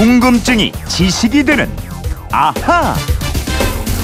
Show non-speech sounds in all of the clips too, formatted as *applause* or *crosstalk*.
궁금증이 지식이 되는 아하.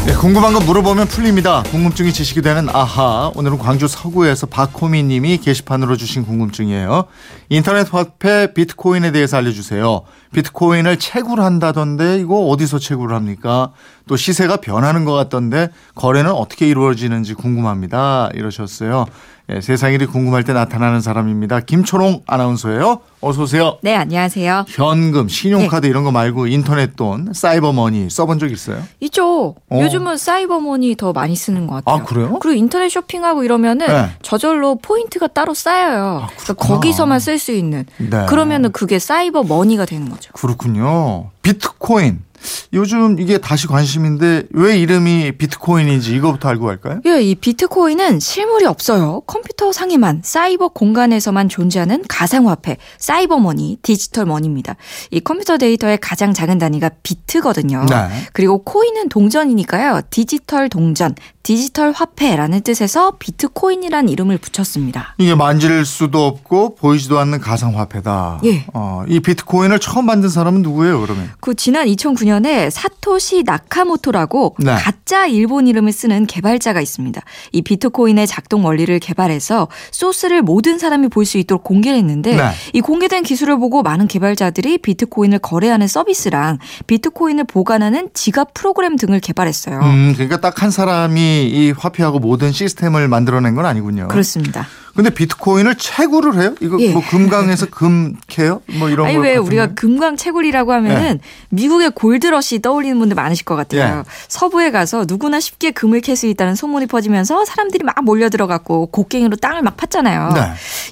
네, 궁금한 거 물어보면 풀립니다. 궁금증이 지식이 되는 아하. 오늘은 광주 서구에서 박호미 님이 게시판으로 주신 궁금증이에요. 인터넷 화폐 비트코인에 대해서 알려주세요. 비트코인을 채굴 한다던데 이거 어디서 채굴을 합니까? 또 시세가 변하는 것 같던데 거래는 어떻게 이루어지는지 궁금합니다. 이러셨어요. 예, 세상 일이 궁금할 때 나타나는 사람입니다. 김초롱 아나운서예요. 어서 오세요. 네, 안녕하세요. 현금, 신용카드 이런 거 말고 인터넷 돈, 사이버머니 써본 적 있어요? 있죠. 어. 요즘은 사이버머니 더 많이 쓰는 것 같아요. 아, 그래요? 그리고 인터넷 쇼핑하고 이러면은 네. 저절로 포인트가 따로 쌓여요. 그래서 거기서만 쓸 수 있는. 네. 그러면은 그게 사이버머니가 되는 거죠. 그렇군요. 비트코인. 요즘 이게 다시 관심인데 왜 이름이 비트코인인지 이거부터 알고 갈까요? 예, 이 비트코인은 실물이 없어요. 컴퓨터 상에만 사이버 공간에서만 존재하는 가상화폐, 사이버머니, 디지털 머니입니다. 이 컴퓨터 데이터의 가장 작은 단위가 비트거든요. 네. 그리고 코인은 동전이니까요. 디지털 동전, 디지털 화폐라는 뜻에서 비트코인이라는 이름을 붙였습니다. 이게 만질 수도 없고 보이지도 않는 가상 화폐다. 예. 어, 이 비트코인을 처음 만든 사람은 누구예요, 그러면? 그 지난 2009년에 사토시 나카모토라고 네. 가짜 일본 이름을 쓰는 개발자가 있습니다. 이 비트코인의 작동 원리를 개발해서 소스를 모든 사람이 볼 수 있도록 공개를 했는데 네. 이 공개된 기술을 보고 많은 개발자들이 비트코인을 거래하는 서비스랑 비트코인을 보관하는 지갑 프로그램 등을 개발했어요. 음, 그러니까 딱 한 사람이 이 화폐하고 모든 시스템을 만들어낸 건 아니군요. 그렇습니다. 근데 비트코인을 채굴을 해요? 이거 예. 뭐 금강에서 금 캐요? 뭐 이런 아니 거왜 같은데. 우리가 금강 채굴이라고 하면은 미국의 골드러시 떠올리는 분들 많으실 것 같아요. 예. 서부에 가서 누구나 쉽게 금을 캘 수 있다는 소문이 퍼지면서 사람들이 막 몰려 들어갔고 곡괭이로 땅을 막 팠잖아요. 네.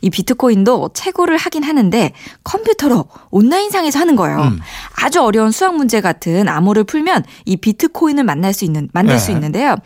이 비트코인도 채굴을 하긴 하는데 컴퓨터로 온라인상에서 하는 거예요. 음. 아주 어려운 수학 문제 같은 암호를 풀면 이 비트코인을 만날 수 있는 만들 네. 수 있는데요.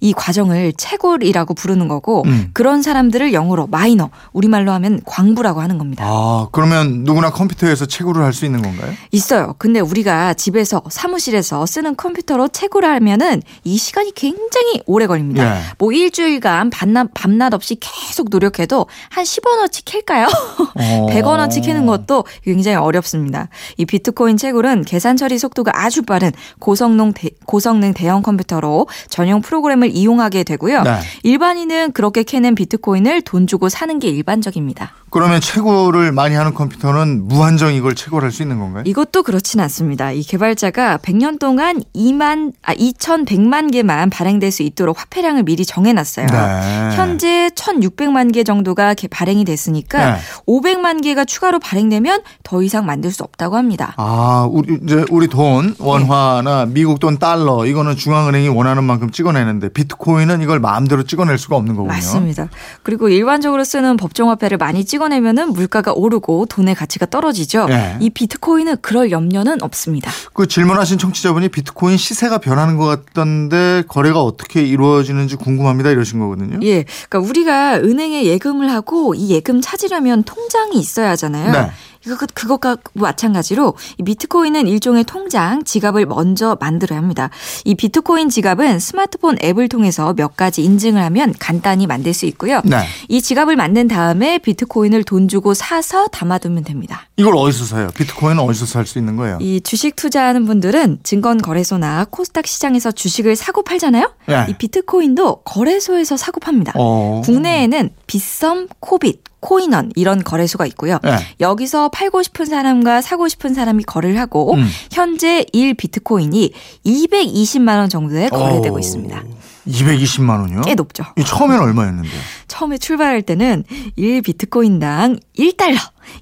이 과정을 채굴이라고 부르는 거고 음. 그런 사람들을 영어로 마이너, 우리말로 하면 광부라고 하는 겁니다. 아, 그러면 누구나 컴퓨터에서 채굴을 할 수 있는 건가요? 있어요. 근데 우리가 집에서 사무실에서 쓰는 컴퓨터로 채굴을 하면은 이 시간이 굉장히 오래 걸립니다. 예. 뭐 일주일간 밤낮, 밤낮 없이 계속 노력해도 한 10원어치 캘까요? 어. 100원어치 캐는 것도 굉장히 어렵습니다. 이 비트코인 채굴은 계산 처리 속도가 아주 빠른 고성능, 대, 고성능 대형 컴퓨터로 전용 프로그램을 이용하게 되고요. 네. 일반인은 그렇게 캐낸 비트코인을 돈 주고 사는 게 일반적입니다. 그러면 채굴을 많이 하는 컴퓨터는 무한정 이걸 채굴할 수 있는 건가요? 이것도 그렇진 않습니다. 이 개발자가 100년 동안 2만 아 2,100만 개만 발행될 수 있도록 화폐량을 미리 정해놨어요. 네. 현재 1,600만 개 정도가 개- 발행이 됐으니까 네. 500만 개가 추가로 발행되면 더 이상 만들 수 없다고 합니다. 아, 우리 이제 우리 돈 원화나 미국 돈 달러 이거는 중앙은행이 원하는 만큼 찍어내는데 비트코인은 이걸 마음대로 찍어낼 수가 없는 거군요. 맞습니다. 그리고 일반적 으로 쓰는 법정화폐를 많이 찍어내면은 물가가 오르고 돈의 가치가 떨어지죠. 네. 이 비트코인은 그럴 염려는 없습니다. 그 질문하신 청취자분이 비트코인 시세가 변하는 것 같던데 거래가 어떻게 이루어지는지 궁금합니다 이러신 거거든요. 예, 그러니까 우리가 은행에 예금을 하고 이 예금 찾으려면 통장이 있어야 하잖아요. 네. 그- 그것과 마찬가지로 이 비트코인은 일종의 통장 지갑을 먼저 만들어야 합니다. 이 비트코인 지갑은 스마트폰 앱을 통해서 몇 가지 인증을 하면 간단히 만들 수 있고요. 네. 이 지갑을 만든 다음에 비트코인을 돈 주고 사서 담아두면 됩니다. 이걸 어디서 사요? 비트코인은 어디서 살 수 있는 거예요? 이 주식 투자하는 분들은 증권거래소나 코스닥 시장에서 주식을 사고 팔잖아요. 네. 이 비트코인도 거래소에서 사고 팝니다. 어. 국내에는 빗썸, 코빗, 코인원 이런 거래소가 있고요. 네. 여기서 팔고 싶은 사람과 사고 싶은 사람이 거래를 하고 음. 현재 1 비트코인이 220만 원 정도에 거래되고 어. 있습니다. 220만 원이요? 꽤 높죠. 이 처음에는 얼마였는데? 처음에 출발할 때는 1 비트코인당 1달러,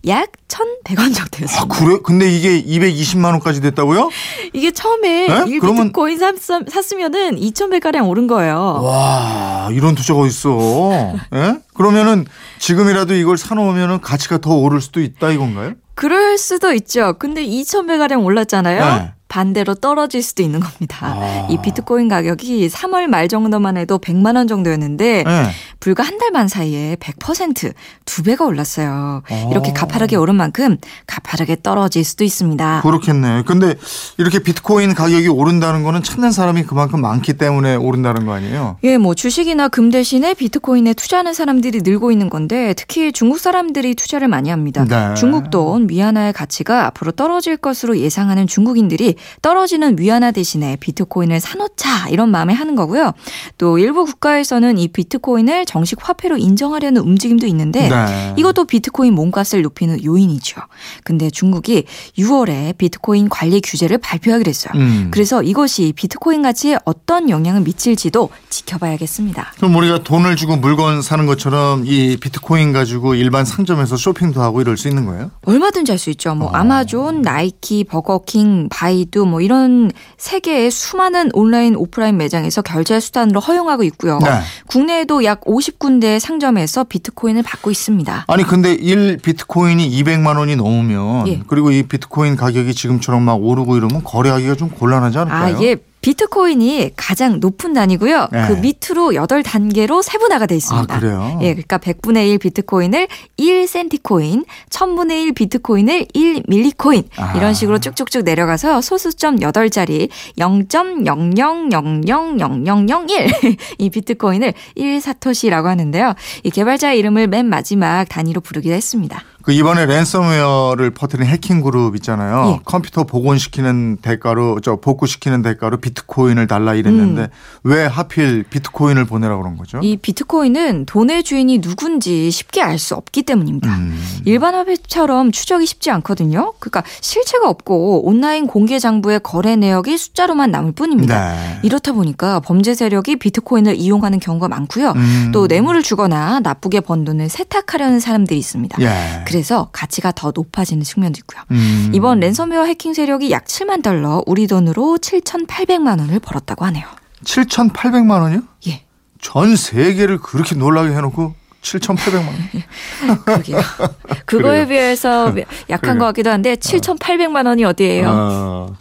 약 1,100원 정도였습니다. 아, 그래? 근데 이게 220만 원까지 됐다고요? 이게 처음에 네? 1 그러면- 비트코인 샀, 샀으면은 2,100가량 오른 거예요. 와, 이런 투자가 어딨어. 예? 그러면은 지금이라도 이걸 사놓으면 가치가 더 오를 수도 있다 이건가요? 그럴 수도 있죠. 근데 2,100가량 올랐잖아요. 네. 반대로 떨어질 수도 있는 겁니다. 아. 이 비트코인 가격이 3월 말 정도만 해도 100만 원 정도였는데 예. 불과 한 달 반 사이에 100%두 배가 올랐어요. 어. 이렇게 가파르게 오른 만큼 가파 가파르게 떨어질 수도 있습니다. 그렇겠네. 근데 이렇게 비트코인 가격이 오른다는 거는 찾는 사람이 그만큼 많기 때문에 오른다는 거 아니에요? 예, 뭐 주식이나 금 대신에 비트코인에 투자하는 사람들이 늘고 있는 건데 특히 중국 사람들이 투자를 많이 합니다. 네. 중국 돈 위안화의 가치가 앞으로 떨어질 것으로 예상하는 중국인들이 떨어지는 위안화 대신에 비트코인을 사놓자 이런 마음에 하는 거고요. 또 일부 국가에서는 이 비트코인을 정식 화폐로 인정하려는 움직임도 있는데 네. 이것도 비트코인 몸값을 높이는 요인이죠. 근데 중국이 6월에 비트코인 관리 규제를 발표하기로 했어요. 음. 그래서 이것이 비트코인 가치에 어떤 영향을 미칠지도 지켜봐야겠습니다. 그럼 우리가 돈을 주고 물건 사는 것처럼 이 비트코인 가지고 일반 상점에서 쇼핑도 하고 이럴 수 있는 거예요? 얼마든지 할 수 있죠. 뭐 아마존, 나이키, 버거킹, 바이두 뭐 이런 세계의 수많은 온라인 오프라인 매장에서 결제 수단으로 허용하고 있고요. 네. 국내에도 약 50군데 상점에서 비트코인을 받고 있습니다. 아니 근데 1 비트코인이 200만 원이 넘으면 예. 그리고 이 비트코인 가격이 지금처럼 막 오르고 이러면 거래하기가 좀 곤란하지 아, 않을까요? 이게 비트코인이 가장 높은 단위고요. 네. 그 밑으로 8단계로 세분화가 돼 있습니다. 아, 그래요? 예, 그러니까 100분의 1 비트코인을 1센티코인, 1000분의 1 비트코인을 1밀리코인 아. 이런 식으로 쭉쭉쭉 내려가서 소수점 8자리 0.000000001 *laughs* 이 비트코인을 1사토시라고 하는데요. 이 개발자의 이름을 맨 마지막 단위로 부르기도 했습니다. 그 이번에 랜섬웨어를 퍼뜨린 해킹 그룹 있잖아요. 예. 컴퓨터 복원시키는 대가로 저 복구시키는 대가로 비트코인을 달라 이랬는데 왜 하필 비트코인을 보내라 그런 거죠? 이 비트코인은 돈의 주인이 누군지 쉽게 알 수 없기 때문입니다. 음. 일반 화폐처럼 추적이 쉽지 않거든요. 그러니까 실체가 없고 온라인 공개 장부의 거래 내역이 숫자로만 남을 뿐입니다. 네. 이렇다 보니까 범죄 세력이 비트코인을 이용하는 경우가 많고요. 음. 또 뇌물을 주거나 나쁘게 번 돈을 세탁하려는 사람들이 있습니다. 예. 그래서 가치가 더 높아지는 측면도 있고요. 음. 이번 랜섬웨어 해킹 세력이 약 7만 달러, 우리 돈으로 7,800만 원을 벌었다고 하네요. 7,800만 원이요? 예. 전 세계를 그렇게 놀라게 해놓고 7,800만 원. *laughs* 그러게요. 그거에. 비해서 약한 그래요. 것 같기도 한데 7,800만 원이 어디예요? 어.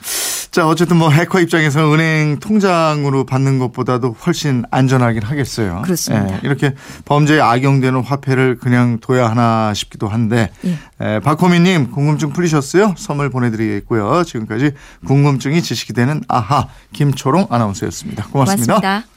자, 어쨌든 뭐 해커 입장에서 은행 통장으로 받는 것보다도 훨씬 안전하긴 하겠어요. 그렇습니다. 예, 이렇게 범죄에 악용되는 화폐를 그냥 둬야 하나 싶기도 한데, 예. 에, 박호민님 궁금증 풀리셨어요? 선물 보내드리겠고요. 지금까지 궁금증이 지식이 되는 아하 김초롱 아나운서였습니다 고맙습니다. 고맙습니다.